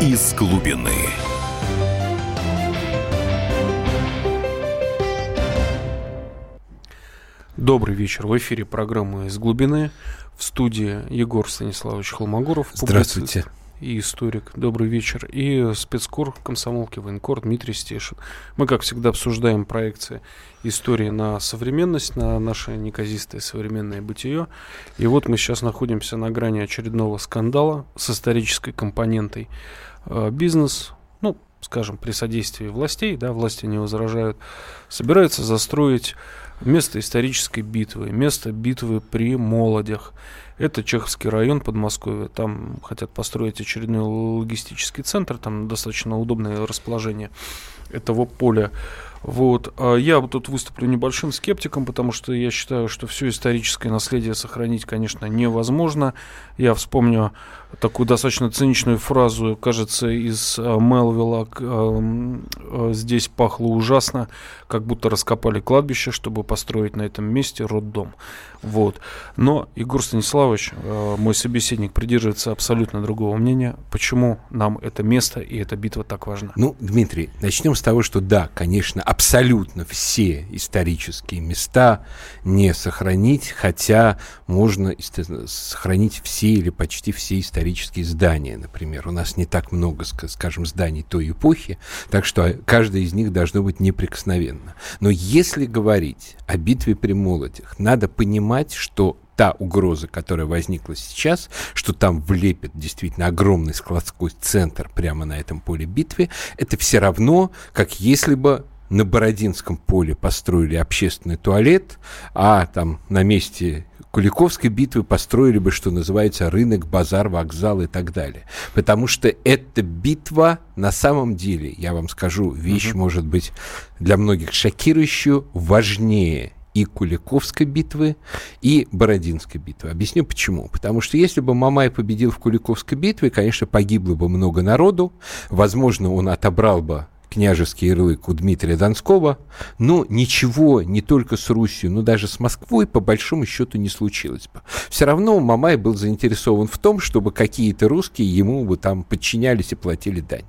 из глубины. Добрый вечер. В эфире программы «Из глубины». В студии Егор Станиславович Холмогоров. Здравствуйте. И историк. Добрый вечер. И спецкор комсомолки военкор Дмитрий Стешин. Мы, как всегда, обсуждаем проекции истории на современность, на наше неказистое современное бытие. И вот мы сейчас находимся на грани очередного скандала с исторической компонентой. Э, бизнес, ну, скажем, при содействии властей, да, власти не возражают, собирается застроить место исторической битвы, место битвы при Молодях. Это Чеховский район Подмосковья. Там хотят построить очередной логистический центр. Там достаточно удобное расположение этого поля. Вот. А я тут выступлю небольшим скептиком, потому что я считаю, что все историческое наследие сохранить, конечно, невозможно. Я вспомню такую достаточно циничную фразу, кажется, из э, Мелвилла э, «Здесь пахло ужасно, как будто раскопали кладбище, чтобы построить на этом месте роддом». Вот. Но Егор Станиславович, э, мой собеседник, придерживается абсолютно другого мнения. Почему нам это место и эта битва так важна? Ну, Дмитрий, начнем с того, что да, конечно, абсолютно все исторические места не сохранить, хотя можно сохранить все или почти все исторические здания, например. У нас не так много, скажем, зданий той эпохи, так что каждое из них должно быть неприкосновенно. Но если говорить о битве при Молодях, надо понимать, что та угроза, которая возникла сейчас, что там влепит действительно огромный складской центр прямо на этом поле битвы, это все равно, как если бы на Бородинском поле построили общественный туалет, а там на месте Куликовской битвы построили бы, что называется, рынок, базар, вокзал и так далее. Потому что эта битва на самом деле, я вам скажу, вещь, угу. может быть, для многих шокирующую, важнее и Куликовской битвы, и Бородинской битвы. Объясню почему. Потому что если бы Мамай победил в Куликовской битве, конечно, погибло бы много народу, возможно, он отобрал бы княжеский ярлык у Дмитрия Донского, но ничего не только с Русью, но даже с Москвой по большому счету не случилось бы. Все равно Мамай был заинтересован в том, чтобы какие-то русские ему бы там подчинялись и платили дань.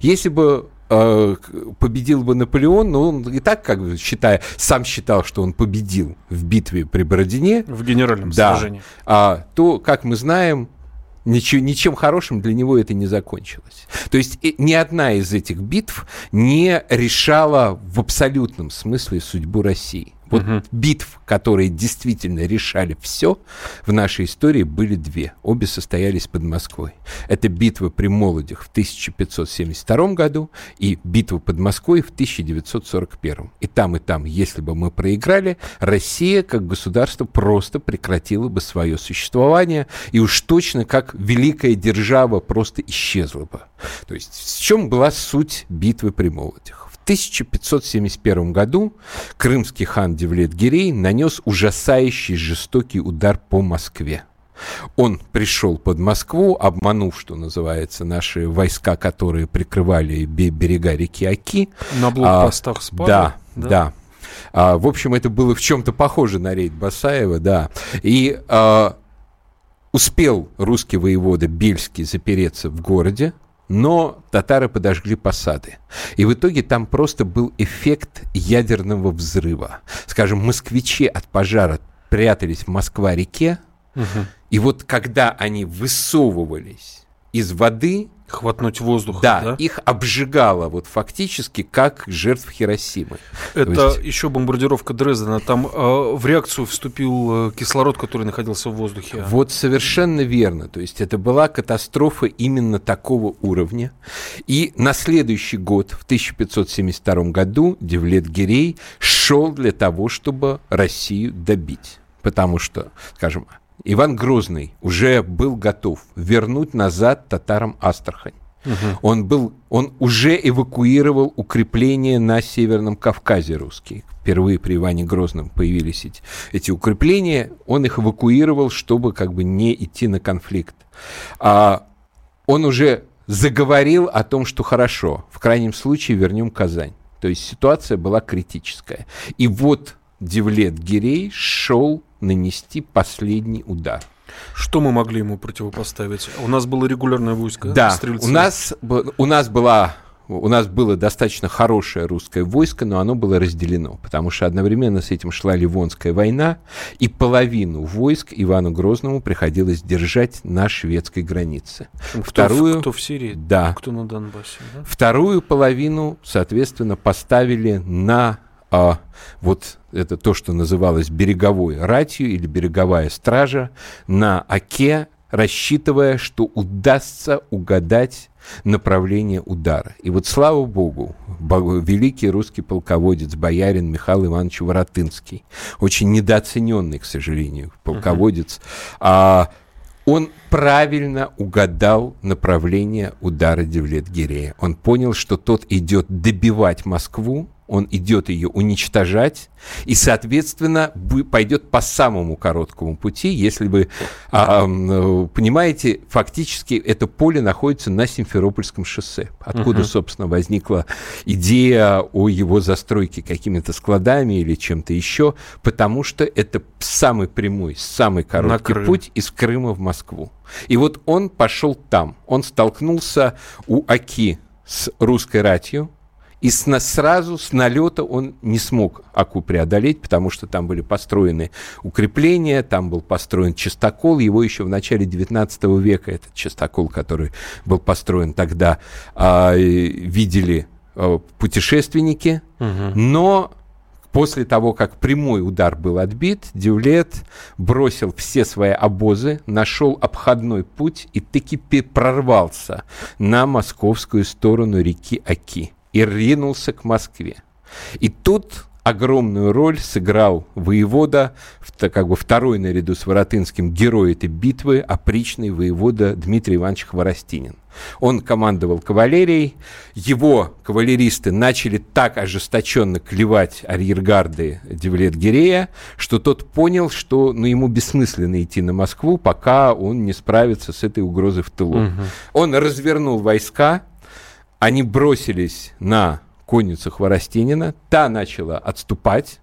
Если бы э, победил бы Наполеон, но он и так, как бы считая, сам считал, что он победил в битве при Бородине. В генеральном да, сражении. А, то, как мы знаем, Ничего, ничем хорошим для него это не закончилось. То есть ни одна из этих битв не решала в абсолютном смысле судьбу России. Вот угу. битв, которые действительно решали все в нашей истории, были две. Обе состоялись под Москвой. Это битва при Молодях в 1572 году и битва под Москвой в 1941. И там, и там, если бы мы проиграли, Россия как государство просто прекратила бы свое существование, и уж точно как великая держава просто исчезла бы. То есть в чем была суть битвы при Молодях? 1571 году крымский хан Девлет-Гирей нанес ужасающий жестокий удар по Москве. Он пришел под Москву, обманув, что называется, наши войска, которые прикрывали берега реки Аки. На блокпостах а, спали? Да, да. да. А, в общем, это было в чем-то похоже на рейд Басаева, да. И а, успел русский воевода Бельский запереться в городе, но татары подожгли посады. И в итоге там просто был эффект ядерного взрыва. Скажем, москвичи от пожара прятались в Москва-реке, угу. и вот когда они высовывались из воды, Хватнуть воздух. Да, да, их обжигало вот фактически как жертв Хиросимы. Это есть... еще бомбардировка Дрездена. Там э, в реакцию вступил э, кислород, который находился в воздухе. Вот совершенно верно. То есть это была катастрофа именно такого уровня. И на следующий год, в 1572 году, Девлет Гирей шел для того, чтобы Россию добить. Потому что, скажем, Иван Грозный уже был готов вернуть назад татарам Астрахань. Угу. Он, был, он уже эвакуировал укрепления на Северном Кавказе русские. Впервые при Иване Грозном появились эти, эти укрепления. Он их эвакуировал, чтобы как бы не идти на конфликт. А он уже заговорил о том, что хорошо, в крайнем случае вернем Казань. То есть ситуация была критическая. И вот Девлет Гирей шел нанести последний удар. Что мы могли ему противопоставить? У нас было регулярное войско. Да, стрельцы. у нас, у нас была у нас было достаточно хорошее русское войско, но оно было разделено, потому что одновременно с этим шла Ливонская война, и половину войск Ивану Грозному приходилось держать на шведской границе. Кто Вторую, в, кто в Сирии, да, кто на Донбассе. Да? Вторую половину, соответственно, поставили на а, вот это то, что называлось береговой ратью или береговая стража, на Оке, рассчитывая, что удастся угадать направление удара. И вот слава богу, великий русский полководец, боярин Михаил Иванович Воротынский, очень недооцененный, к сожалению, полководец, uh-huh. а, он правильно угадал направление удара Девлет-Гирея. Он понял, что тот идет добивать Москву, он идет ее уничтожать и, соответственно, пойдет по самому короткому пути, если вы, а, понимаете, фактически это поле находится на Симферопольском шоссе, откуда, uh-huh. собственно, возникла идея о его застройке какими-то складами или чем-то еще, потому что это самый прямой, самый короткий путь из Крыма в Москву. И вот он пошел там, он столкнулся у Аки с русской ратью, и с, сразу с налета он не смог Аку преодолеть, потому что там были построены укрепления, там был построен частокол. Его еще в начале 19 века, этот частокол, который был построен тогда, э, видели э, путешественники. Угу. Но после того, как прямой удар был отбит, Дюлет бросил все свои обозы, нашел обходной путь и таки прорвался на московскую сторону реки Аки и ринулся к Москве. И тут огромную роль сыграл воевода, как бы второй наряду с Воротынским герой этой битвы, опричный воевода Дмитрий Иванович Хворостинин. Он командовал кавалерией, его кавалеристы начали так ожесточенно клевать арьергарды Девлет-Гирея, что тот понял, что ну, ему бессмысленно идти на Москву, пока он не справится с этой угрозой в тылу. Угу. Он развернул войска, они бросились на конницу Хворостинина, та начала отступать,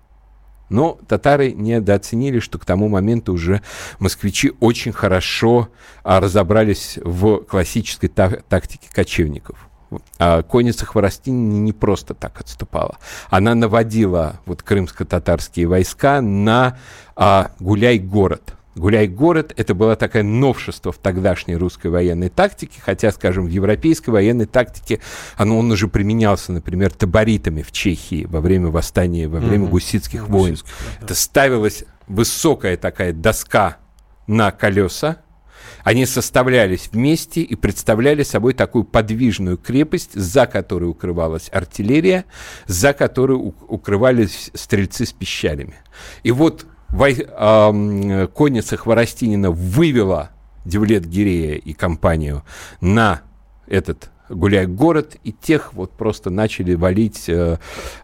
но татары недооценили, что к тому моменту уже москвичи очень хорошо а, разобрались в классической та- тактике кочевников. А конница Хворостинина не просто так отступала. Она наводила вот крымско-татарские войска на а, Гуляй-город – Гуляй-город – это было такое новшество в тогдашней русской военной тактике, хотя, скажем, в европейской военной тактике оно, он уже применялся, например, таборитами в Чехии во время восстания, во время mm-hmm. гуситских войн. да. Это ставилась высокая такая доска на колеса, они составлялись вместе и представляли собой такую подвижную крепость, за которой укрывалась артиллерия, за которой укрывались стрельцы с пищалями. И вот вой, э, конница Хворостинина вывела Девлет Гирея и компанию на этот гуляй город, и тех вот просто начали валить э,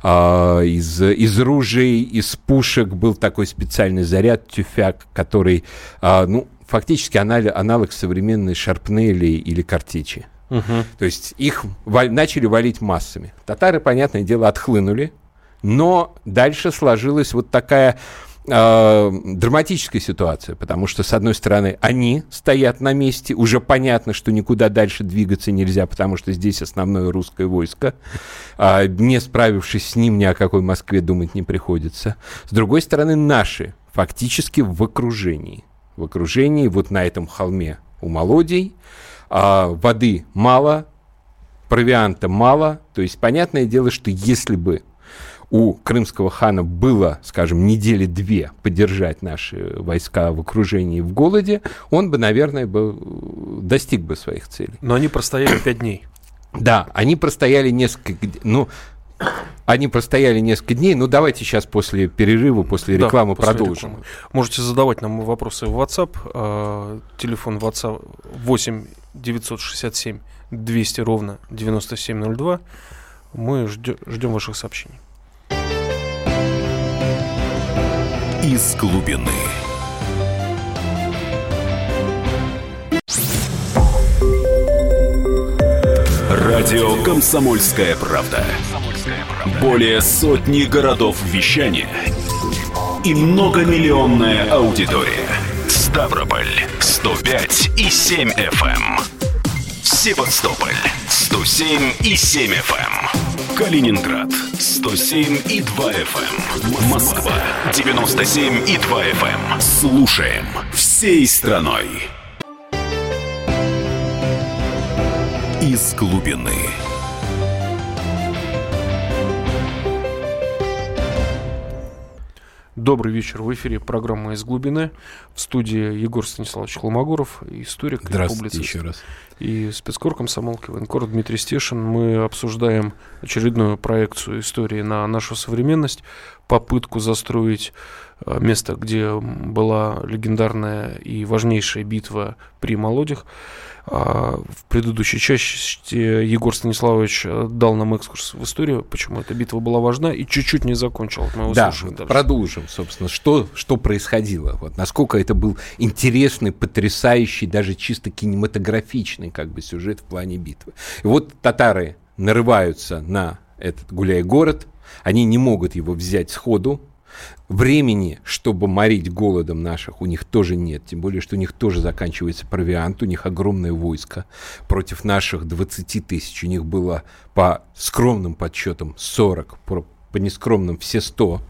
э, из, из ружей, из пушек. Был такой специальный заряд тюфяк, который, э, ну, фактически аналог, аналог современной шарпнели или картечи. Угу. То есть их валь, начали валить массами. Татары, понятное дело, отхлынули, но дальше сложилась вот такая э, драматическая ситуация, потому что, с одной стороны, они стоят на месте, уже понятно, что никуда дальше двигаться нельзя, потому что здесь основное русское войско, э, не справившись с ним, ни о какой Москве думать не приходится. С другой стороны, наши фактически в окружении. В окружении вот на этом холме у Молодей, э, воды мало, провианта мало, то есть понятное дело, что если бы у крымского хана было, скажем, недели две поддержать наши войска в окружении в голоде, он бы, наверное, бы, достиг бы своих целей. Но они простояли пять дней. Да, они простояли несколько... Ну, они простояли несколько дней. Ну, давайте сейчас после перерыва, после рекламы да, продолжим. Рекламы. Можете задавать нам вопросы в WhatsApp. Э, телефон WhatsApp 8 967 200 ровно 9702. Мы ждем ваших сообщений. Из глубины. Радио «Комсомольская правда». Более сотни городов вещания и многомиллионная аудитория. Ставрополь 105 и 7 FM. Севастополь 107 и 7 FM. Калининград 107 и 2 FM. Москва 97 и 2 FM. Слушаем всей страной. Из глубины. Добрый вечер. В эфире программа «Из глубины». В студии Егор Станиславович Холмогоров, историк Здравствуйте и еще раз. И спецкор комсомолки военкор Дмитрий Стешин. Мы обсуждаем очередную проекцию истории на нашу современность, попытку застроить место, где была легендарная и важнейшая битва при Молодях. А, в предыдущей части Егор Станиславович э, дал нам экскурс в историю, почему эта битва была важна, и чуть-чуть не закончил. Мы да, продолжим, собственно, что, что происходило. Вот, насколько это был интересный, потрясающий, даже чисто кинематографичный как бы, сюжет в плане битвы. И вот татары нарываются на этот гуляй-город, они не могут его взять сходу, Времени, чтобы морить голодом наших, у них тоже нет. Тем более, что у них тоже заканчивается провиант. У них огромное войско. Против наших 20 тысяч у них было по скромным подсчетам 40, по, по нескромным все 100.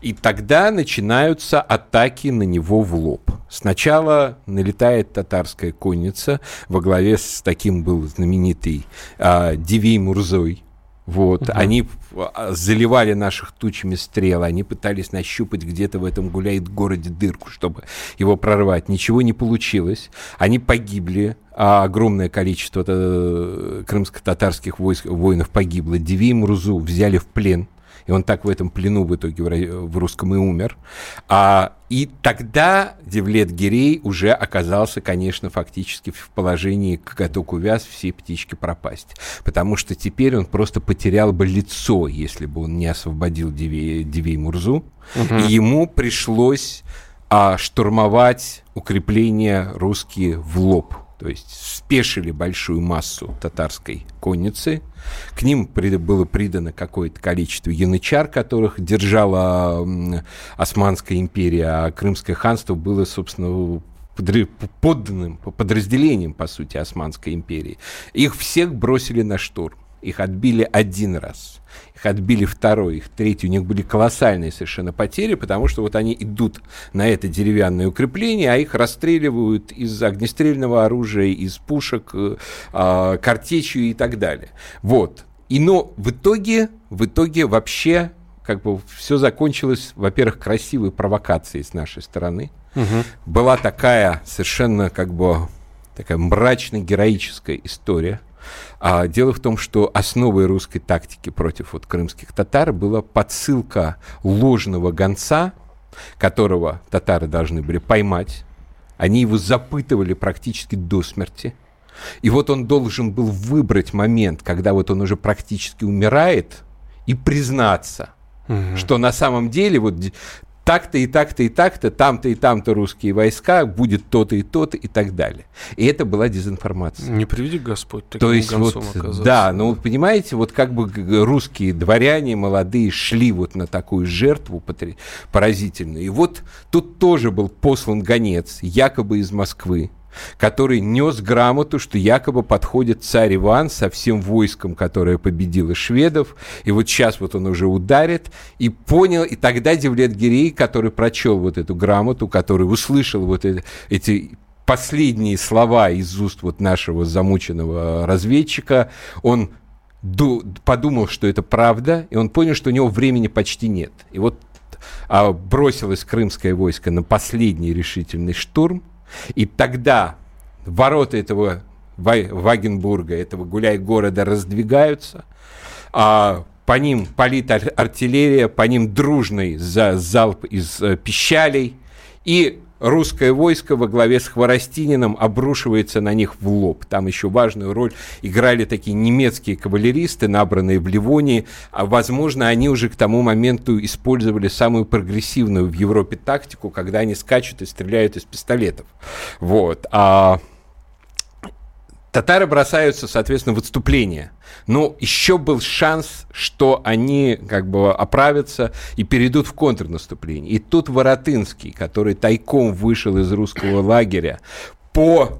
И тогда начинаются атаки на него в лоб. Сначала налетает татарская конница во главе с таким был знаменитый а, Дивей Мурзой, вот, угу. они а, заливали наших тучами стрел, они пытались нащупать где-то в этом гуляет городе дырку, чтобы его прорвать. Ничего не получилось. Они погибли, а огромное количество э, крымско-татарских войск, воинов погибло. Диви Мурзу взяли в плен и он так в этом плену в итоге в русском и умер. А, и тогда Девлет Гирей уже оказался, конечно, фактически в положении коготок увяз, все птички пропасть. Потому что теперь он просто потерял бы лицо, если бы он не освободил Дивей, Дивей Мурзу. Угу. И ему пришлось а, штурмовать укрепления русские в лоб то есть спешили большую массу татарской конницы. К ним было придано какое-то количество янычар, которых держала Османская империя, а Крымское ханство было, собственно, подданным подразделением, по сути, Османской империи. Их всех бросили на штурм. Их отбили один раз их отбили второй, их третий, у них были колоссальные совершенно потери, потому что вот они идут на это деревянное укрепление, а их расстреливают из огнестрельного оружия, из пушек, э, а, картечью и так далее. Вот. И но в итоге, в итоге вообще как бы все закончилось, во-первых, красивой провокацией с нашей стороны. Угу. Была такая совершенно как бы такая мрачно-героическая история а дело в том, что основой русской тактики против вот крымских татар была подсылка ложного гонца, которого татары должны были поймать. Они его запытывали практически до смерти. И вот он должен был выбрать момент, когда вот он уже практически умирает, и признаться, угу. что на самом деле вот так-то и так-то и так-то, там-то и там-то русские войска, будет то-то и то-то и так далее. И это была дезинформация. Не приведи Господь То есть вот, оказаться. да, ну понимаете, вот как бы русские дворяне молодые шли вот на такую жертву поразительную. И вот тут тоже был послан гонец, якобы из Москвы, который нес грамоту, что якобы подходит царь Иван со всем войском, которое победило шведов, и вот сейчас вот он уже ударит, и понял, и тогда Девлет Гирей, который прочел вот эту грамоту, который услышал вот это, эти последние слова из уст вот нашего замученного разведчика, он подумал, что это правда, и он понял, что у него времени почти нет. И вот а, бросилось крымское войско на последний решительный штурм, и тогда ворота этого Вагенбурга, этого гуляй-города раздвигаются, а по ним палит артиллерия, по ним дружный за залп из э, пищалей, и русское войско во главе с Хворостининым обрушивается на них в лоб. Там еще важную роль играли такие немецкие кавалеристы, набранные в Ливонии. А, возможно, они уже к тому моменту использовали самую прогрессивную в Европе тактику, когда они скачут и стреляют из пистолетов. Вот. А Татары бросаются, соответственно, в отступление. Но еще был шанс, что они как бы оправятся и перейдут в контрнаступление. И тут Воротынский, который тайком вышел из русского лагеря, по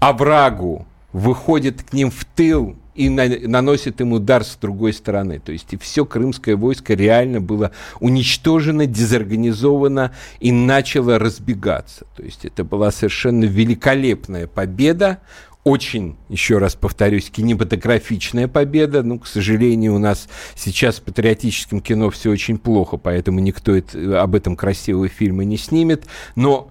оврагу выходит к ним в тыл и на, наносит им удар с другой стороны. То есть и все крымское войско реально было уничтожено, дезорганизовано и начало разбегаться. То есть это была совершенно великолепная победа, очень, еще раз повторюсь, кинематографичная победа. Ну, к сожалению, у нас сейчас в патриотическом кино все очень плохо, поэтому никто это, об этом красивого фильма не снимет. Но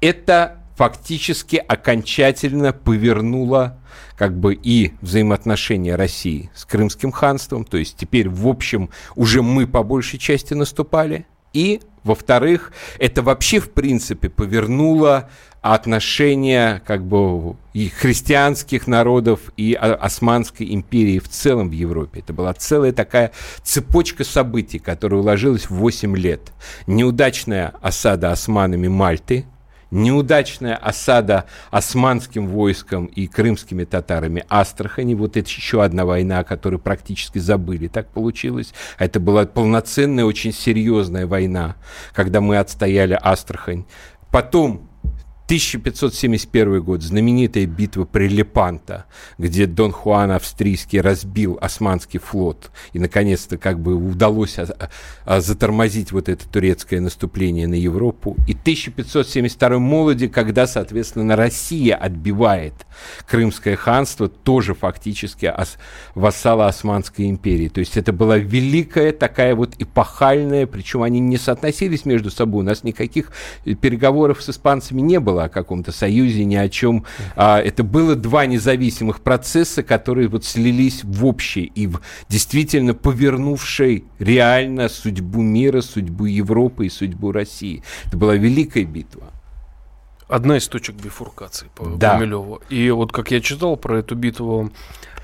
это фактически окончательно повернуло как бы и взаимоотношения России с Крымским ханством, то есть теперь, в общем, уже мы по большей части наступали, и, во-вторых, это вообще, в принципе, повернуло отношения как бы и христианских народов, и Османской империи в целом в Европе. Это была целая такая цепочка событий, которая уложилась в 8 лет. Неудачная осада османами Мальты – неудачная осада османским войском и крымскими татарами Астрахани, вот это еще одна война, о которой практически забыли, так получилось. Это была полноценная, очень серьезная война, когда мы отстояли Астрахань. Потом 1571 год, знаменитая битва при Лепанто, где Дон Хуан Австрийский разбил османский флот, и, наконец-то, как бы удалось а, а, затормозить вот это турецкое наступление на Европу. И 1572 молоде, когда, соответственно, Россия отбивает Крымское ханство, тоже фактически вассала Османской империи. То есть это была великая такая вот эпохальная, причем они не соотносились между собой, у нас никаких переговоров с испанцами не было, о каком-то союзе, ни о чем. А, это было два независимых процесса, которые вот слились в общий и в действительно повернувший реально судьбу мира, судьбу Европы и судьбу России. Это была великая битва. Одна из точек бифуркации по да. Гумилеву. И вот как я читал про эту битву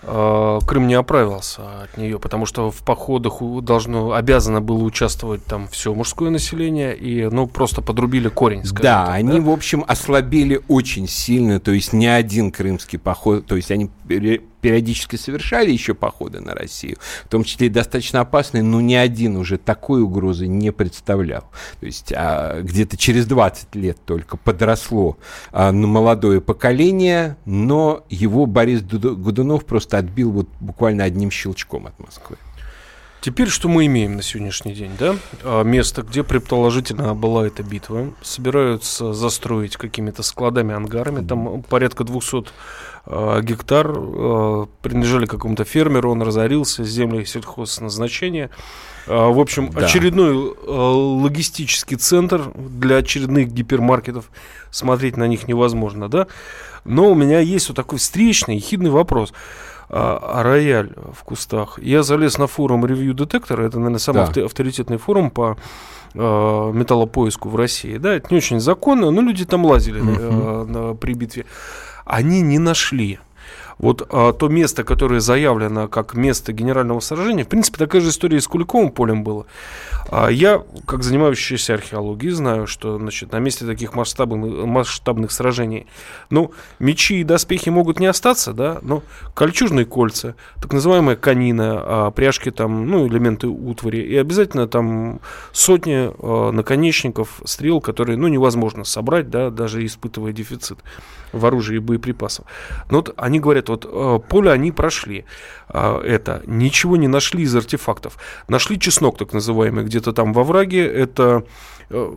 Крым не оправился от нее, потому что в походах должно, обязано было участвовать там все мужское население, и, ну, просто подрубили корень, Да, так, они, да? в общем, ослабели очень сильно, то есть ни один крымский поход, то есть они периодически совершали еще походы на Россию, в том числе и достаточно опасные, но ни один уже такой угрозы не представлял. То есть а, где-то через 20 лет только подросло а, молодое поколение, но его Борис Годунов просто отбил вот буквально одним щелчком от Москвы. Теперь что мы имеем на сегодняшний день, да? А, место, где предположительно была эта битва, собираются застроить какими-то складами, ангарами, там порядка 200 Э, гектар э, принадлежали какому-то фермеру, он разорился, земли сельхозназначения. Э, в общем, да. очередной логистический центр для очередных гипермаркетов. Смотреть на них невозможно, да? Но у меня есть вот такой встречный, хидный вопрос. А, рояль в кустах. Я залез на форум Review Detector, это, наверное, самый да. авторитетный форум по э, металлопоиску в России. Да, это не очень законно, но люди там лазили uh-huh. э, на, при битве они не нашли. Вот а, то место, которое заявлено как место генерального сражения, в принципе, такая же история и с Куликовым полем было. А, я, как занимающийся археологией, знаю, что значит, на месте таких масштабных, масштабных сражений, ну, мечи и доспехи могут не остаться, да, но кольчужные кольца, так называемая канина, а, пряжки там, ну, элементы утвари, и обязательно там сотни а, наконечников, стрел, которые, ну, невозможно собрать, да, даже испытывая дефицит в оружии и боеприпасов. Но вот они говорят, вот э, поле они прошли, э, это, ничего не нашли из артефактов. Нашли чеснок, так называемый, где-то там во враге, это... Э,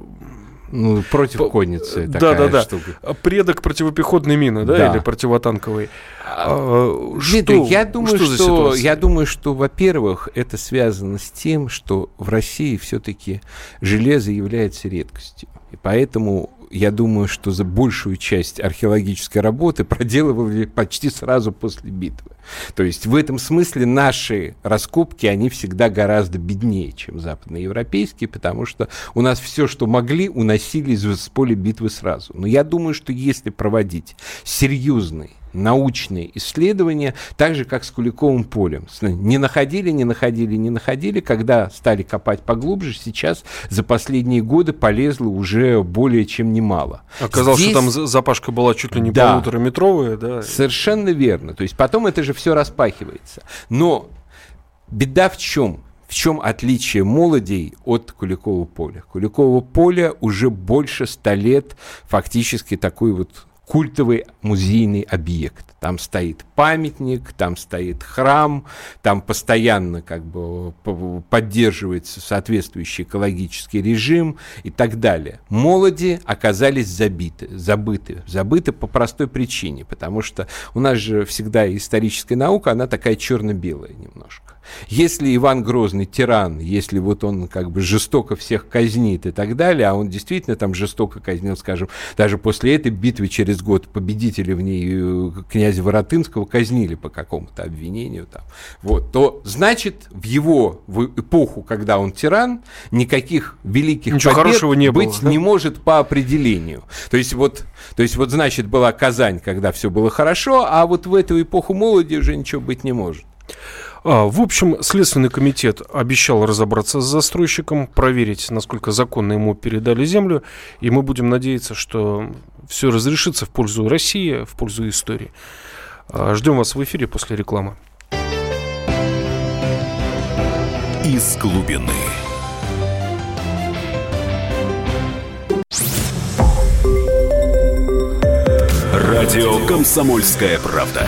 ну, против По, конницы да, такая да, да. штука. Предок противопехотной мины, да, да. или противотанковой. А, Дмитрий, что, я думаю, что, что я думаю, что, во-первых, это связано с тем, что в России все-таки железо является редкостью. И поэтому я думаю, что за большую часть археологической работы проделывали почти сразу после битвы. То есть в этом смысле наши раскопки, они всегда гораздо беднее, чем западноевропейские, потому что у нас все, что могли, уносили с поля битвы сразу. Но я думаю, что если проводить серьезный научные исследования, так же, как с Куликовым полем. Не находили, не находили, не находили. Когда стали копать поглубже, сейчас за последние годы полезло уже более чем немало. Оказалось, Здесь... что там запашка была чуть ли не да, полутораметровая, да? Совершенно верно. То есть потом это же все распахивается. Но беда в чем? В чем отличие молодей от Куликового поля? Куликового поля уже больше ста лет фактически такой вот культовый музейный объект. Там стоит памятник, там стоит храм, там постоянно как бы поддерживается соответствующий экологический режим и так далее. Молоди оказались забиты, забыты. Забыты по простой причине, потому что у нас же всегда историческая наука, она такая черно-белая немножко. Если Иван Грозный тиран, если вот он как бы жестоко всех казнит и так далее, а он действительно там жестоко казнил, скажем, даже после этой битвы через год победители в ней э, князя Воротынского казнили по какому-то обвинению там, вот, то значит в его в эпоху, когда он тиран, никаких великих Ничего побед хорошего не быть было, да? не может по определению. То есть вот, то есть вот значит была Казань, когда все было хорошо, а вот в эту эпоху молоди уже ничего быть не может. А, в общем, Следственный комитет обещал разобраться с застройщиком, проверить, насколько законно ему передали землю, и мы будем надеяться, что все разрешится в пользу России, в пользу истории. А, ждем вас в эфире после рекламы. Из глубины. Радио «Комсомольская правда».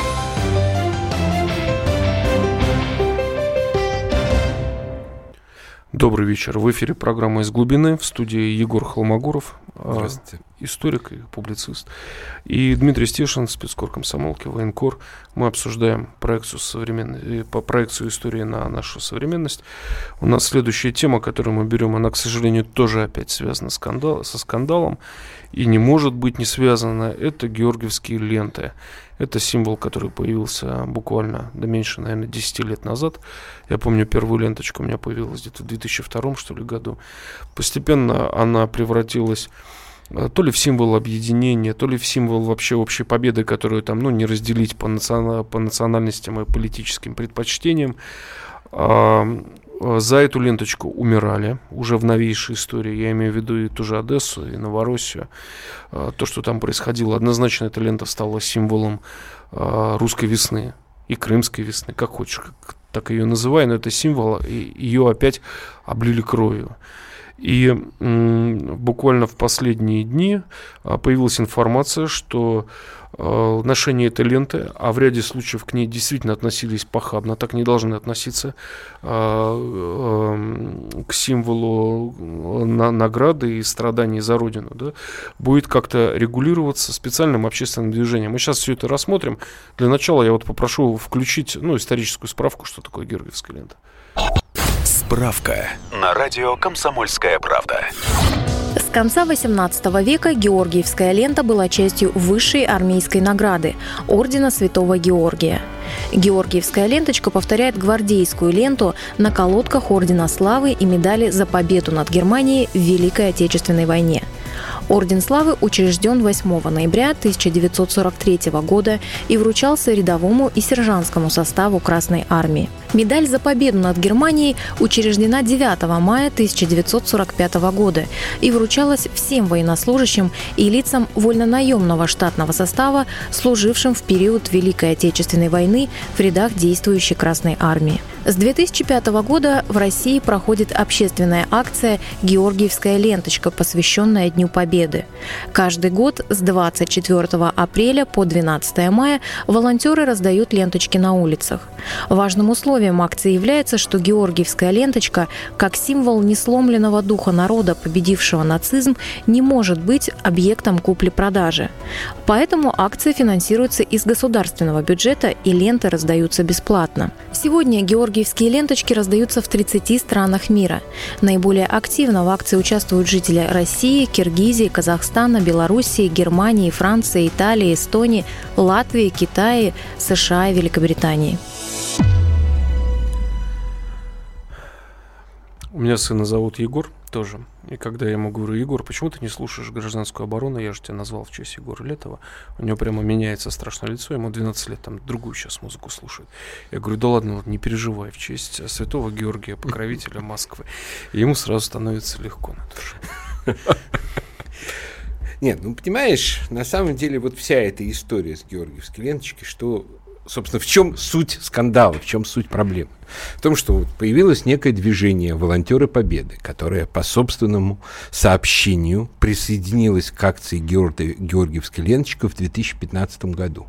Добрый вечер. В эфире программа «Из глубины». В студии Егор Холмогоров, а, Здравствуйте. Историк и публицист. И Дмитрий Стешин, спецкор комсомолки, военкор. Мы обсуждаем проекцию, современной, э, по проекцию истории на нашу современность. У нас следующая тема, которую мы берем, она, к сожалению, тоже опять связана скандал, со скандалом. И не может быть не связана. Это георгиевские ленты. Это символ, который появился буквально, да меньше, наверное, 10 лет назад. Я помню, первую ленточку у меня появилась где-то в 2002, что ли, году. Постепенно она превратилась то ли в символ объединения, то ли в символ вообще общей победы, которую там, ну, не разделить по, национа, по национальностям и политическим предпочтениям. Э, за эту ленточку умирали уже в новейшей истории. Я имею в виду и ту же Одессу, и Новороссию. Э, то, что там происходило, однозначно эта лента стала символом э, русской весны и крымской весны, как хочешь, так ее называй, но это символ, и ее опять облили кровью. И буквально в последние дни появилась информация, что Э, ношение этой ленты, а в ряде случаев к ней действительно относились похабно, так не должны относиться э, э, к символу награды и страданий за Родину, да, будет как-то регулироваться специальным общественным движением. Мы сейчас все это рассмотрим. Для начала я вот попрошу включить ну, историческую справку, что такое Георгиевская лента. Справка на радио «Комсомольская правда». С конца XVIII века Георгиевская лента была частью высшей армейской награды – Ордена Святого Георгия. Георгиевская ленточка повторяет гвардейскую ленту на колодках Ордена Славы и медали за победу над Германией в Великой Отечественной войне – Орден Славы учрежден 8 ноября 1943 года и вручался рядовому и сержантскому составу Красной Армии. Медаль за победу над Германией учреждена 9 мая 1945 года и вручалась всем военнослужащим и лицам вольнонаемного штатного состава, служившим в период Великой Отечественной войны в рядах действующей Красной Армии. С 2005 года в России проходит общественная акция «Георгиевская ленточка», посвященная Дню Дню Победы. Каждый год с 24 апреля по 12 мая волонтеры раздают ленточки на улицах. Важным условием акции является, что георгиевская ленточка, как символ несломленного духа народа, победившего нацизм, не может быть объектом купли-продажи. Поэтому акция финансируется из государственного бюджета и ленты раздаются бесплатно. Сегодня георгиевские ленточки раздаются в 30 странах мира. Наиболее активно в акции участвуют жители России, Киргизии, Казахстана, Белоруссии, Германии, Франции, Италии, Эстонии, Латвии, Китая, США и Великобритании. У меня сына зовут Егор тоже. И когда я ему говорю, Егор, почему ты не слушаешь гражданскую оборону? Я же тебя назвал в честь Егора Летова. У него прямо меняется страшное лицо. Ему 12 лет, там другую сейчас музыку слушает. Я говорю, да ладно, не переживай, в честь святого Георгия, покровителя Москвы. И ему сразу становится легко на душе. Нет, ну понимаешь, на самом деле вот вся эта история с Георгиевской ленточкой, что собственно, в чем суть скандала, в чем суть проблемы? В том, что вот появилось некое движение «Волонтеры Победы», которое по собственному сообщению присоединилось к акции Георги, Георгиевской ленточка в 2015 году.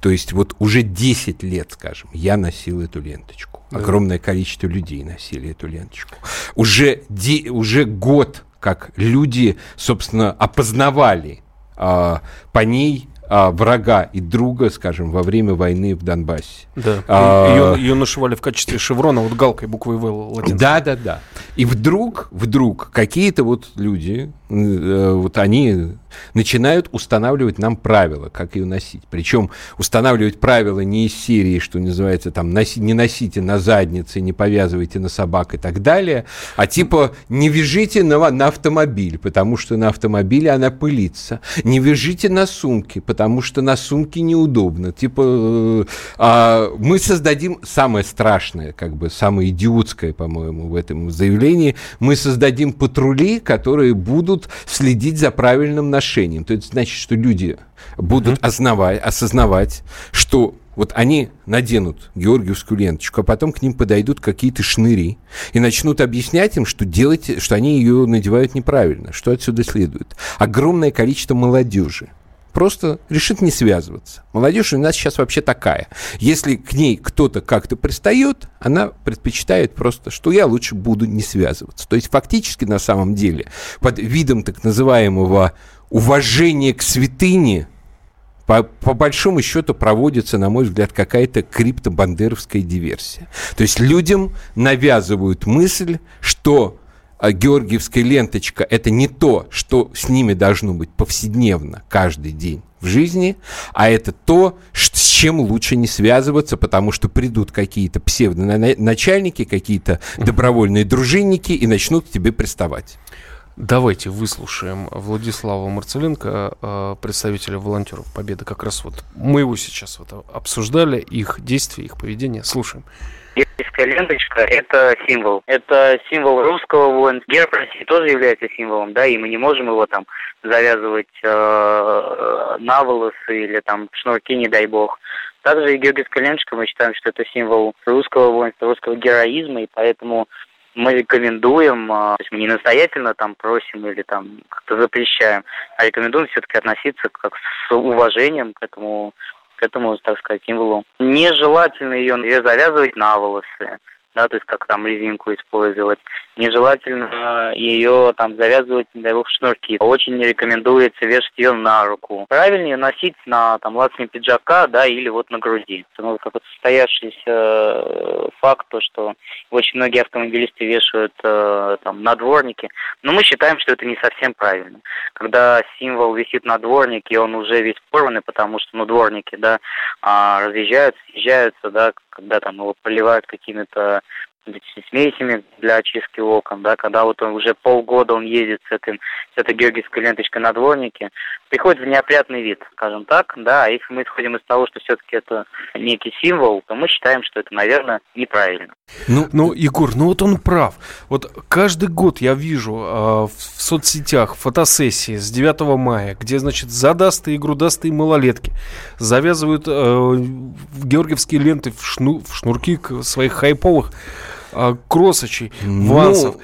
То есть вот уже 10 лет, скажем, я носил эту ленточку. Да. Огромное количество людей носили эту ленточку. Уже, де, уже год, как люди, собственно, опознавали а, по ней а, врага и друга, скажем, во время войны в Донбассе. Да. А, ее, ее нашивали в качестве шеврона вот галкой буквой В латинской. Да, да, да. И вдруг, вдруг какие-то вот люди, вот они начинают устанавливать нам правила, как ее носить. Причем устанавливать правила не из серии, что называется, там, носи, не носите на заднице, не повязывайте на собак и так далее, а типа не вяжите на, на автомобиль, потому что на автомобиле она пылится. Не вяжите на сумки, потому что на сумке неудобно. Типа э, а, мы создадим самое страшное, как бы самое идиотское, по-моему, в этом заявлении, мы создадим патрули, которые будут следить за правильным ношением. То это значит, что люди будут осознавать, осознавать, что вот они наденут георгиевскую ленточку, а потом к ним подойдут какие-то шныри и начнут объяснять им, что делать, что они ее надевают неправильно, что отсюда следует. Огромное количество молодежи просто решит не связываться. Молодежь у нас сейчас вообще такая. Если к ней кто-то как-то пристает, она предпочитает просто, что я лучше буду не связываться. То есть фактически на самом деле под видом так называемого уважение к святыне по, по большому счету проводится, на мой взгляд, какая-то криптобандеровская диверсия. То есть людям навязывают мысль, что георгиевская ленточка – это не то, что с ними должно быть повседневно каждый день в жизни, а это то, с чем лучше не связываться, потому что придут какие-то псевдоначальники, какие-то добровольные дружинники и начнут к тебе приставать. Давайте выслушаем Владислава Марцеленко, э, представителя волонтеров Победы. Как раз вот мы его сейчас вот обсуждали, их действия, их поведение. Слушаем. Георгиевская ленточка – это символ. Это символ русского воинства. Герб России тоже является символом, да, и мы не можем его там завязывать э, на волосы или там шнурки, не дай бог. Также и Георгиевская ленточка, мы считаем, что это символ русского воинства, русского героизма, и поэтому мы рекомендуем, а, то есть мы не настоятельно там просим или там как-то запрещаем, а рекомендуем все-таки относиться как с уважением к этому, к этому, так сказать, символу. Нежелательно ее, ее завязывать на волосы да, то есть как там резинку использовать. Нежелательно ее там завязывать, бог, в шнурки. Очень не рекомендуется вешать ее на руку. Правильнее носить на там лацне пиджака, да, или вот на груди. Ну, как вот состоявшийся э, факт, то, что очень многие автомобилисты вешают э, там на дворнике. Но мы считаем, что это не совсем правильно. Когда символ висит на дворнике, он уже весь порванный, потому что, ну, дворники, да, а, разъезжаются, съезжаются, да, когда там его поливают какими-то смесями для очистки окон, да, когда вот он уже полгода он ездит с, этим, с этой георгиевской ленточкой на дворнике, приходит в неопрятный вид, скажем так, да, а если мы исходим из того, что все-таки это некий символ, то мы считаем, что это, наверное, неправильно. Ну, ну, Егор, ну вот он прав. Вот каждый год я вижу э, в соцсетях фотосессии с 9 мая, где, значит, задастые и грудастые малолетки завязывают э, георгиевские ленты в, шну, в шнурки своих хайповых а, Кросочей, ну, Вансов.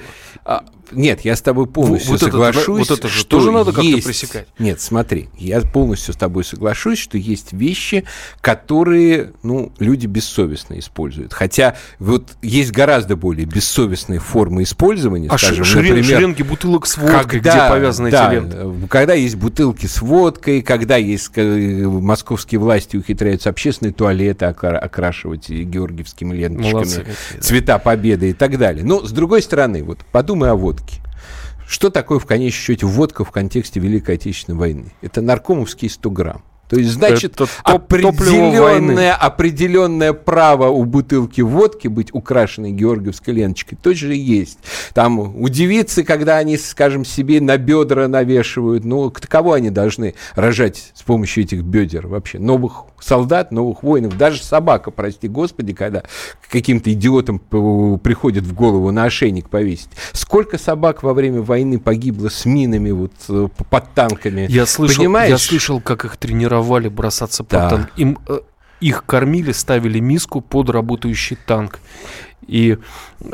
Ну, нет, я с тобой полностью вот соглашусь. Это, вот это же что тоже надо как-то есть... пресекать. Нет, смотри, я полностью с тобой соглашусь, что есть вещи, которые, ну, люди бессовестно используют. Хотя вот есть гораздо более бессовестные формы использования. А скажем, шерен, например, шеренги бутылок с водкой, когда, где повязаны да, эти ленты. Когда есть бутылки с водкой, когда есть э, московские власти ухитряются общественные туалеты окра- окрашивать георгиевскими ленточками, Молодцы цвета победы и так далее. Но, с другой стороны, вот подумай о водке. Что такое, в конечном счете, водка в контексте Великой Отечественной войны? Это наркомовские 100 грамм. То есть, значит, топ- определенное, определенное право у бутылки водки быть украшенной георгиевской ленточкой тоже есть. Там у девицы, когда они, скажем, себе на бедра навешивают, ну, кого они должны рожать с помощью этих бедер вообще? Новых солдат, новых воинов, даже собака, прости господи, когда каким-то идиотам приходит в голову на ошейник повесить. Сколько собак во время войны погибло с минами вот э, под танками? Я слышал, Понимаешь? я слышал, как их тренировали бросаться Да. под танк. Им, э, их кормили, ставили миску под работающий танк. И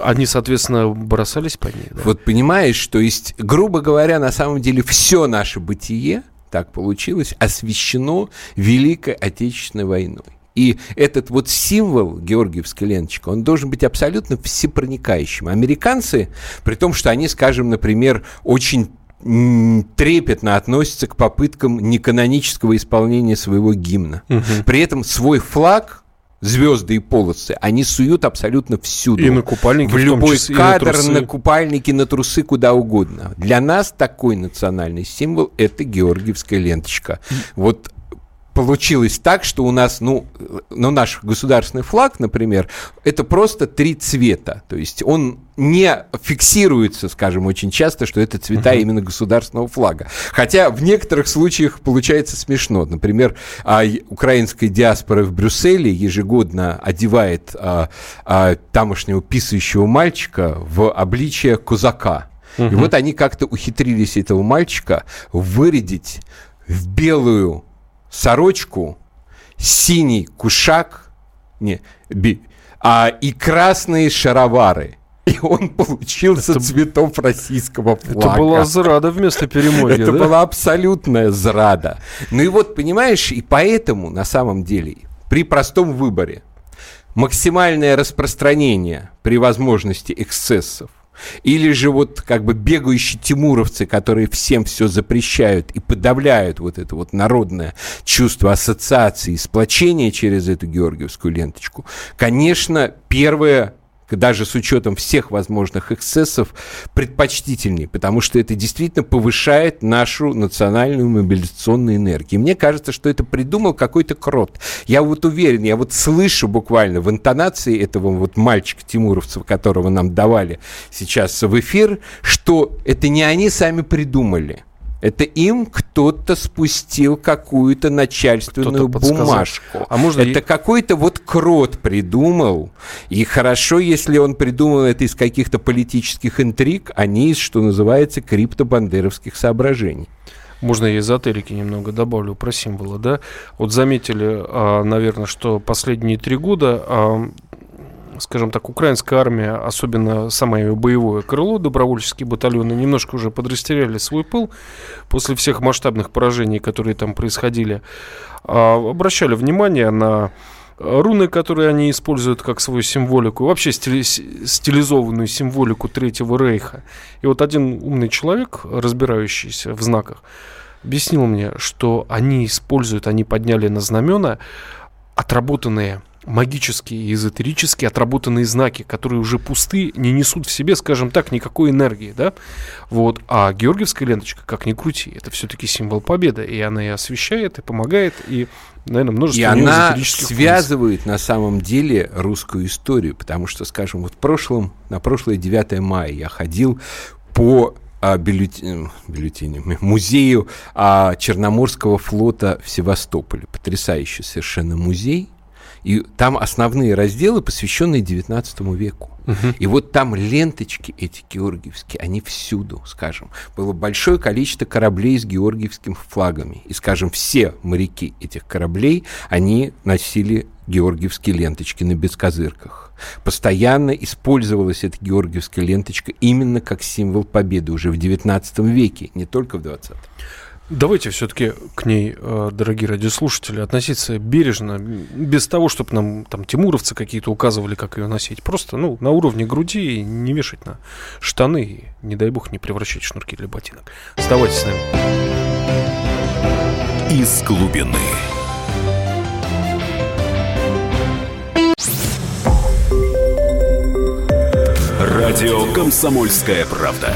они, соответственно, бросались по ней. да. Вот понимаешь, то есть, грубо говоря, на самом деле все наше бытие, так получилось, освещено Великой Отечественной войной. И этот вот символ Георгиевская ленточка, он должен быть абсолютно всепроникающим. Американцы, при том, что они, скажем, например, очень трепетно относятся к попыткам неканонического исполнения своего гимна. При этом свой флаг, звезды и полосы, они суют абсолютно всюду. И на купальнике в в любой числе, на кадр, трусы. на купальники, на трусы, куда угодно. Для нас такой национальный символ – это георгиевская ленточка. Вот получилось так, что у нас, ну, ну, наш государственный флаг, например, это просто три цвета. То есть он не фиксируется, скажем, очень часто, что это цвета именно государственного флага. Хотя в некоторых случаях получается смешно. Например, а, украинская диаспора в Брюсселе ежегодно одевает а, а, тамошнего писающего мальчика в обличие кузака. И вот они как-то ухитрились этого мальчика вырядить в белую сорочку, синий кушак, не, би- а, и красные шаровары. И он получился Это- цветов российского флага. Это была зрада вместо перемоги, Это да? была абсолютная зрада. Ну и вот, понимаешь, и поэтому, на самом деле, при простом выборе, максимальное распространение при возможности эксцессов, или же вот как бы бегающие тимуровцы, которые всем все запрещают и подавляют вот это вот народное чувство ассоциации, сплочения через эту георгиевскую ленточку, конечно, первое даже с учетом всех возможных эксцессов, предпочтительнее, потому что это действительно повышает нашу национальную мобилизационную энергию. И мне кажется, что это придумал какой-то крот. Я вот уверен, я вот слышу буквально в интонации этого вот мальчика Тимуровцева, которого нам давали сейчас в эфир, что это не они сами придумали. Это им кто-то спустил какую-то начальственную бумажку. А можно это какой-то вот крот придумал. И хорошо, если он придумал это из каких-то политических интриг, а не из, что называется, криптобандеровских соображений. Можно я эзотерики немного добавлю про символы, да? Вот заметили, а, наверное, что последние три года, а, скажем так, украинская армия, особенно самое ее боевое крыло, добровольческие батальоны, немножко уже подрастеряли свой пыл после всех масштабных поражений, которые там происходили. А, Обращали внимание на а, руны, которые они используют как свою символику, вообще стили- стилизованную символику Третьего Рейха. И вот один умный человек, разбирающийся в знаках, объяснил мне, что они используют, они подняли на знамена отработанные магические и эзотерические отработанные знаки, которые уже пусты, не несут в себе, скажем так, никакой энергии, да, вот, а Георгиевская ленточка, как ни крути, это все-таки символ победы, и она и освещает, и помогает, и, наверное, множество И она функций. связывает на самом деле русскую историю, потому что, скажем, вот в прошлом, на прошлое 9 мая я ходил по а, бюллетен- бюллетеням, музею а, Черноморского флота в Севастополе. Потрясающий совершенно музей. И там основные разделы, посвященные XIX веку. Угу. И вот там ленточки эти георгиевские, они всюду, скажем. Было большое количество кораблей с георгиевскими флагами. И, скажем, все моряки этих кораблей, они носили георгиевские ленточки на бескозырках. Постоянно использовалась эта георгиевская ленточка именно как символ победы уже в XIX веке, не только в XX. Давайте все-таки к ней, э, дорогие радиослушатели, относиться бережно, без того, чтобы нам там тимуровцы какие-то указывали, как ее носить. Просто, ну, на уровне груди не вешать на штаны и, не дай бог, не превращать шнурки для ботинок. Оставайтесь с нами. Из глубины. Радио «Комсомольская правда».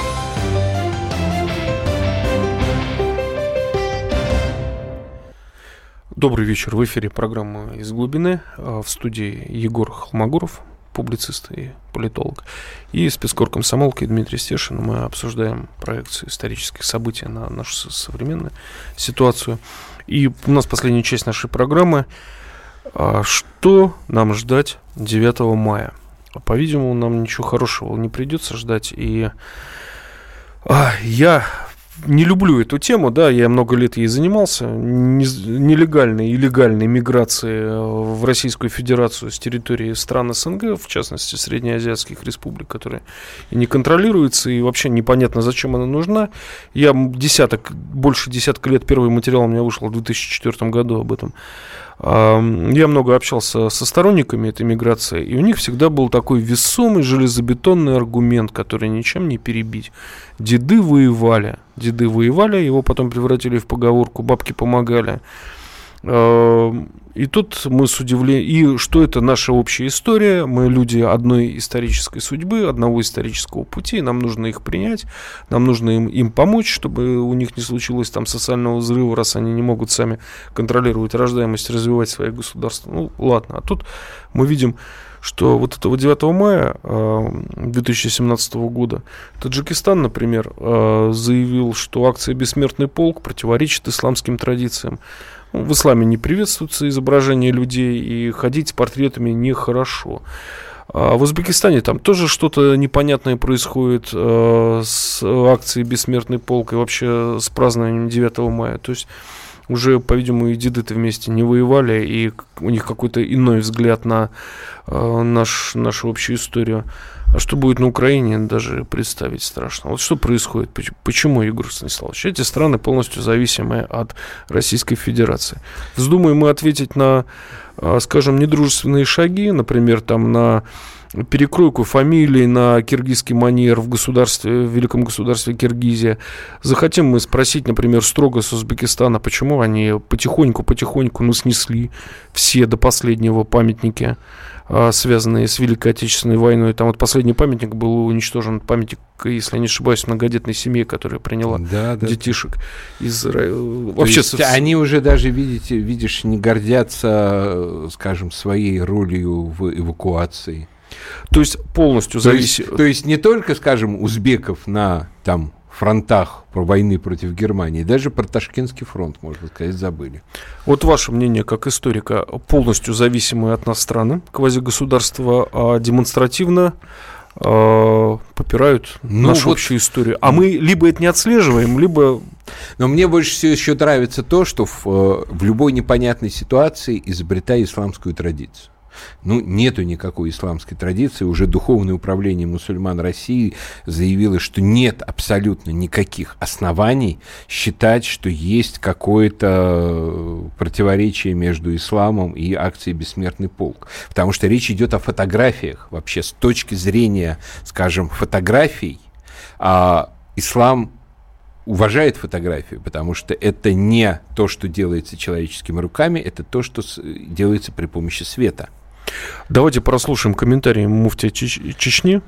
Добрый вечер. В эфире программа «Из глубины». А, в студии Егор Холмогоров, публицист и политолог. И спецкор комсомолки Дмитрий Стешин. Мы обсуждаем проекцию исторических событий на нашу современную ситуацию. И у нас последняя часть нашей программы. А, что нам ждать 9 мая? По-видимому, нам ничего хорошего не придется ждать. И а, я не люблю эту тему, да, я много лет ей занимался, нелегальной и легальной миграции э, в Российскую Федерацию с территории стран СНГ, в частности, среднеазиатских республик, которые не контролируются, и вообще непонятно, зачем она нужна. Я десяток, больше десятка лет, первый материал у меня вышел в 2004 году об этом я много общался со сторонниками этой миграции, и у них всегда был такой весомый железобетонный аргумент, который ничем не перебить. Деды воевали, деды воевали, его потом превратили в поговорку «бабки помогали». И тут мы с удивлением... И что это наша общая история? Мы люди одной исторической судьбы, одного исторического пути. Нам нужно их принять, нам нужно им, им помочь, чтобы у них не случилось там социального взрыва, раз они не могут сами контролировать рождаемость, развивать свои государства. Ну, ладно. А тут мы видим что вот этого 9 мая 2017 года Таджикистан, например, заявил, что акция «Бессмертный полк» противоречит исламским традициям. В исламе не приветствуется изображение людей, и ходить с портретами нехорошо. А в Узбекистане там тоже что-то непонятное происходит э, с акцией «Бессмертный полк» и вообще с празднованием 9 мая. То есть уже, по-видимому, и деды-то вместе не воевали, и у них какой-то иной взгляд на э, наш, нашу общую историю. А что будет на Украине, даже представить страшно. Вот что происходит? Почему, Егор Станиславович? Эти страны полностью зависимы от Российской Федерации. Вздумаем мы ответить на, а, скажем, недружественные шаги, например, там на перекройку фамилий на киргизский манер в государстве, в великом государстве Киргизия. Захотим мы спросить, например, строго с Узбекистана, почему они потихоньку-потихоньку ну, снесли все до последнего памятники связанные с Великой Отечественной войной. Там вот последний памятник был уничтожен, памятник, если я не ошибаюсь, многодетной семье, которая приняла да, да. детишек из... Вообще, есть, они уже даже, видите, видишь, не гордятся, скажем, своей ролью в эвакуации. То есть полностью зависит... То, то есть не только, скажем, узбеков на там фронтах про войны против Германии, даже про Ташкентский фронт, можно сказать, забыли. Вот ваше мнение, как историка, полностью зависимые от нас страны, квазигосударства, а демонстративно э, попирают ну, нашу вот, общую историю. А мы либо это не отслеживаем, либо... Но мне больше всего еще нравится то, что в, э, в любой непонятной ситуации изобретая исламскую традицию ну, нету никакой исламской традиции. Уже Духовное управление мусульман России заявило, что нет абсолютно никаких оснований считать, что есть какое-то противоречие между исламом и акцией «Бессмертный полк». Потому что речь идет о фотографиях. Вообще, с точки зрения, скажем, фотографий, а, ислам уважает фотографию, потому что это не то, что делается человеческими руками, это то, что делается при помощи света – Давайте прослушаем комментарии муфтия Чеч- Чечни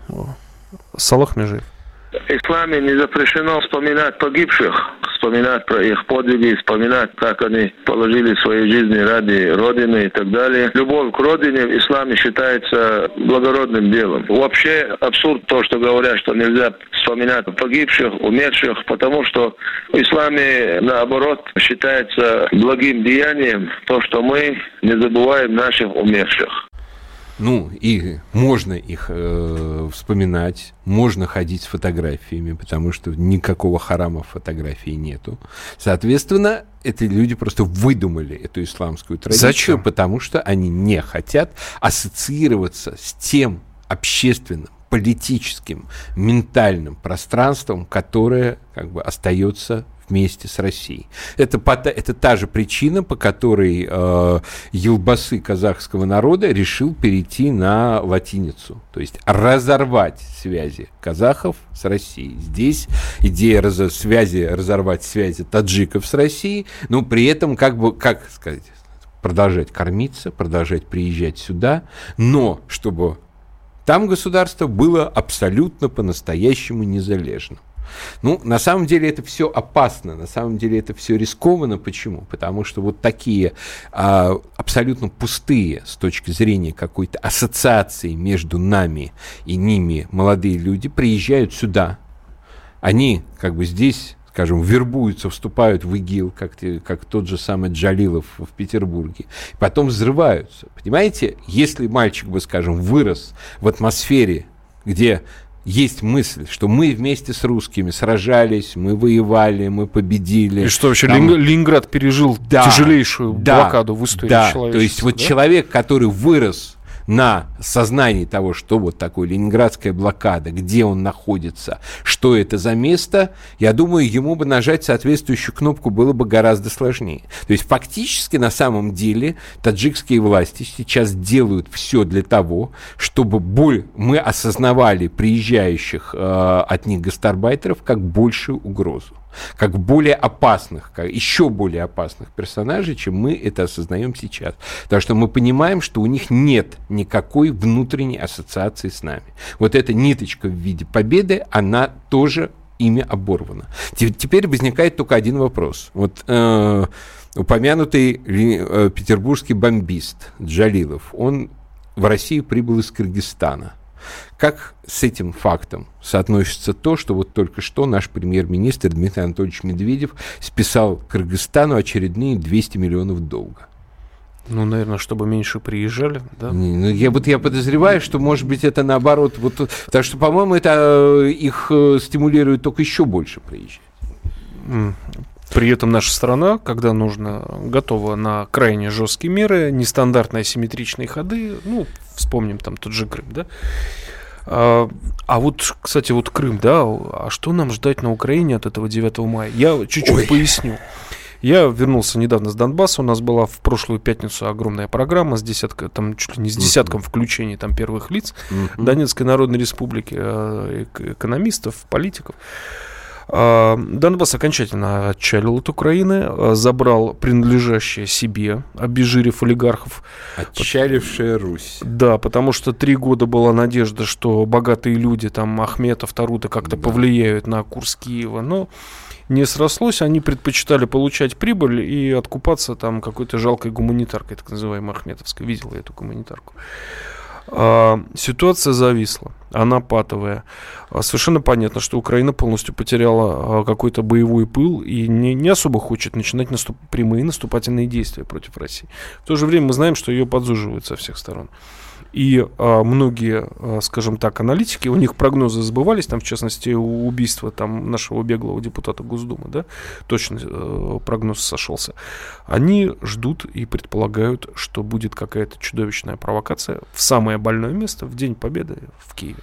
Салах Межиев. В исламе не запрещено вспоминать погибших, вспоминать про их подвиги, вспоминать, как они положили свои жизни ради Родины и так далее. Любовь к Родине в исламе считается благородным делом. Вообще абсурд то, что говорят, что нельзя вспоминать погибших, умерших, потому что в исламе, наоборот, считается благим деянием то, что мы не забываем наших умерших. Ну, и можно их э, вспоминать, можно ходить с фотографиями, потому что никакого харама в фотографии нету. Соответственно, эти люди просто выдумали эту исламскую традицию, Зачем? потому что они не хотят ассоциироваться с тем общественным, политическим, ментальным пространством, которое как бы остается вместе с Россией. Это, это та же причина, по которой э, елбасы казахского народа решил перейти на латиницу. То есть разорвать связи казахов с Россией. Здесь идея раз связи, разорвать связи таджиков с Россией, но при этом, как бы, как сказать, продолжать кормиться, продолжать приезжать сюда, но чтобы там государство было абсолютно по-настоящему незалежным. Ну, на самом деле это все опасно, на самом деле это все рискованно. Почему? Потому что вот такие а, абсолютно пустые с точки зрения какой-то ассоциации между нами и ними молодые люди приезжают сюда. Они как бы здесь скажем, вербуются, вступают в ИГИЛ, как, как тот же самый Джалилов в Петербурге, потом взрываются. Понимаете, если мальчик бы, скажем, вырос в атмосфере, где есть мысль, что мы вместе с русскими сражались, мы воевали, мы победили. И что вообще там... Ленинград пережил да, тяжелейшую да, блокаду в истории да, То есть вот да? человек, который вырос на сознании того, что вот такое ленинградская блокада, где он находится, что это за место, я думаю, ему бы нажать соответствующую кнопку было бы гораздо сложнее. То есть фактически на самом деле таджикские власти сейчас делают все для того, чтобы боль, мы осознавали приезжающих э, от них гастарбайтеров как большую угрозу как более опасных, как еще более опасных персонажей, чем мы это осознаем сейчас. Потому что мы понимаем, что у них нет никакой внутренней ассоциации с нами. Вот эта ниточка в виде победы, она тоже ими оборвана. Теперь возникает только один вопрос. Вот э, упомянутый э, петербургский бомбист Джалилов, он в Россию прибыл из Кыргызстана – как с этим фактом соотносится то, что вот только что наш премьер-министр Дмитрий Анатольевич Медведев списал Кыргызстану очередные 200 миллионов долга? Ну, наверное, чтобы меньше приезжали, да? Не, ну, я, вот я подозреваю, что, может быть, это наоборот. Вот, так что, по-моему, это э, их э, стимулирует только еще больше приезжать. При этом наша страна, когда нужно, готова на крайне жесткие меры, нестандартные асимметричные ходы, ну, вспомним там тот же Крым, да, а, а вот, кстати, вот Крым, да, а что нам ждать на Украине от этого 9 мая? Я чуть-чуть Ой. поясню. Я вернулся недавно с Донбасса. У нас была в прошлую пятницу огромная программа с десятком, там чуть ли не с десятком включений там первых лиц. Донецкой Народной Республики, э, экономистов, политиков. А, Донбасс окончательно отчалил от Украины, а, забрал принадлежащее себе, обезжирив олигархов. Отчалившая Русь. Да, потому что три года была надежда, что богатые люди, там Ахметов, Тарута как-то да. повлияют на курс Киева, но не срослось, они предпочитали получать прибыль и откупаться там какой-то жалкой гуманитаркой, так называемой Ахметовской. Видел я эту гуманитарку. А, ситуация зависла, она патовая. А, совершенно понятно, что Украина полностью потеряла а, какой-то боевой пыл и не, не особо хочет начинать наступ, прямые наступательные действия против России. В то же время мы знаем, что ее подзуживают со всех сторон. И а, многие, а, скажем так, аналитики, у них прогнозы сбывались, там, в частности, убийство там, нашего беглого депутата Госдумы, да, точно а, прогноз сошелся. Они ждут и предполагают, что будет какая-то чудовищная провокация в самое больное место в День Победы в Киеве.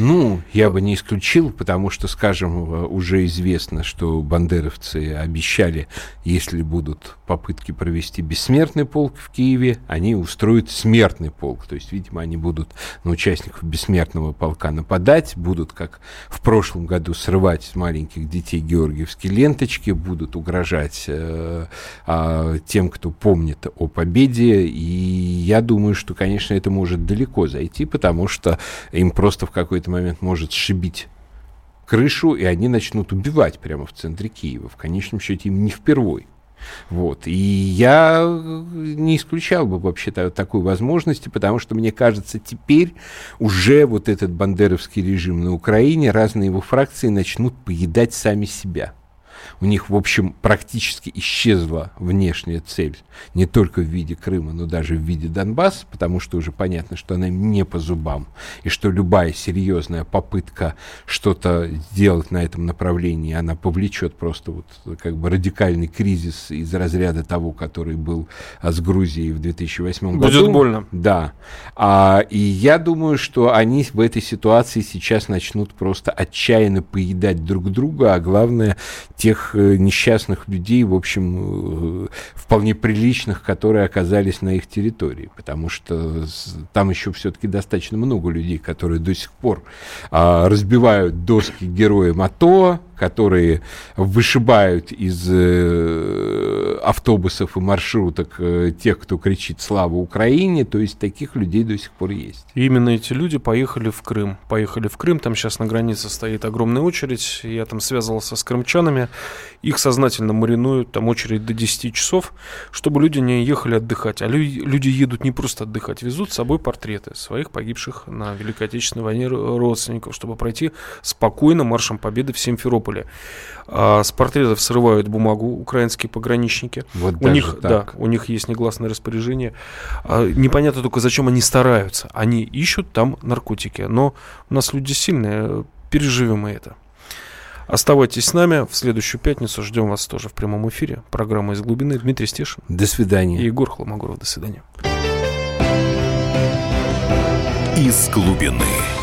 Ну, я бы не исключил, потому что, скажем, уже известно, что бандеровцы обещали, если будут попытки провести бессмертный полк в Киеве, они устроят смертный полк. То есть, видимо, они будут на участников бессмертного полка нападать, будут, как в прошлом году, срывать с маленьких детей георгиевские ленточки, будут угрожать э, э, тем, кто помнит о победе. И я думаю, что, конечно, это может далеко зайти, потому что им просто в какой-то момент может сшибить крышу, и они начнут убивать прямо в центре Киева. В конечном счете им не впервой. Вот. И я не исключал бы вообще-то такой возможности, потому что, мне кажется, теперь уже вот этот бандеровский режим на Украине, разные его фракции начнут поедать сами себя у них, в общем, практически исчезла внешняя цель, не только в виде Крыма, но даже в виде Донбасса, потому что уже понятно, что она не по зубам, и что любая серьезная попытка что-то сделать на этом направлении, она повлечет просто вот как бы радикальный кризис из разряда того, который был а, с Грузией в 2008 году. Будет больно. Да. А, и я думаю, что они в этой ситуации сейчас начнут просто отчаянно поедать друг друга, а главное, тех Э, несчастных людей, в общем, э, вполне приличных, которые оказались на их территории, потому что там еще все-таки достаточно много людей, которые до сих пор а, разбивают доски героям АТО, которые вышибают из э, автобусов и маршруток э, тех, кто кричит «Слава Украине», то есть таких людей до сих пор есть. Именно эти люди поехали в Крым. Поехали в Крым, там сейчас на границе стоит огромная очередь, я там связывался с крымчанами, их сознательно маринуют, там очередь до 10 часов, чтобы люди не ехали отдыхать. А люди, едут не просто отдыхать, везут с собой портреты своих погибших на Великой Отечественной войне родственников, чтобы пройти спокойно маршем Победы в Симферополе. А с портретов срывают бумагу украинские пограничники. Вот у них, так. да, у них есть негласное распоряжение. А, непонятно только, зачем они стараются. Они ищут там наркотики. Но у нас люди сильные, переживем мы это. Оставайтесь с нами. В следующую пятницу ждем вас тоже в прямом эфире. Программа «Из глубины». Дмитрий Стешин. До свидания. И Егор Хломогоров. До свидания. «Из глубины».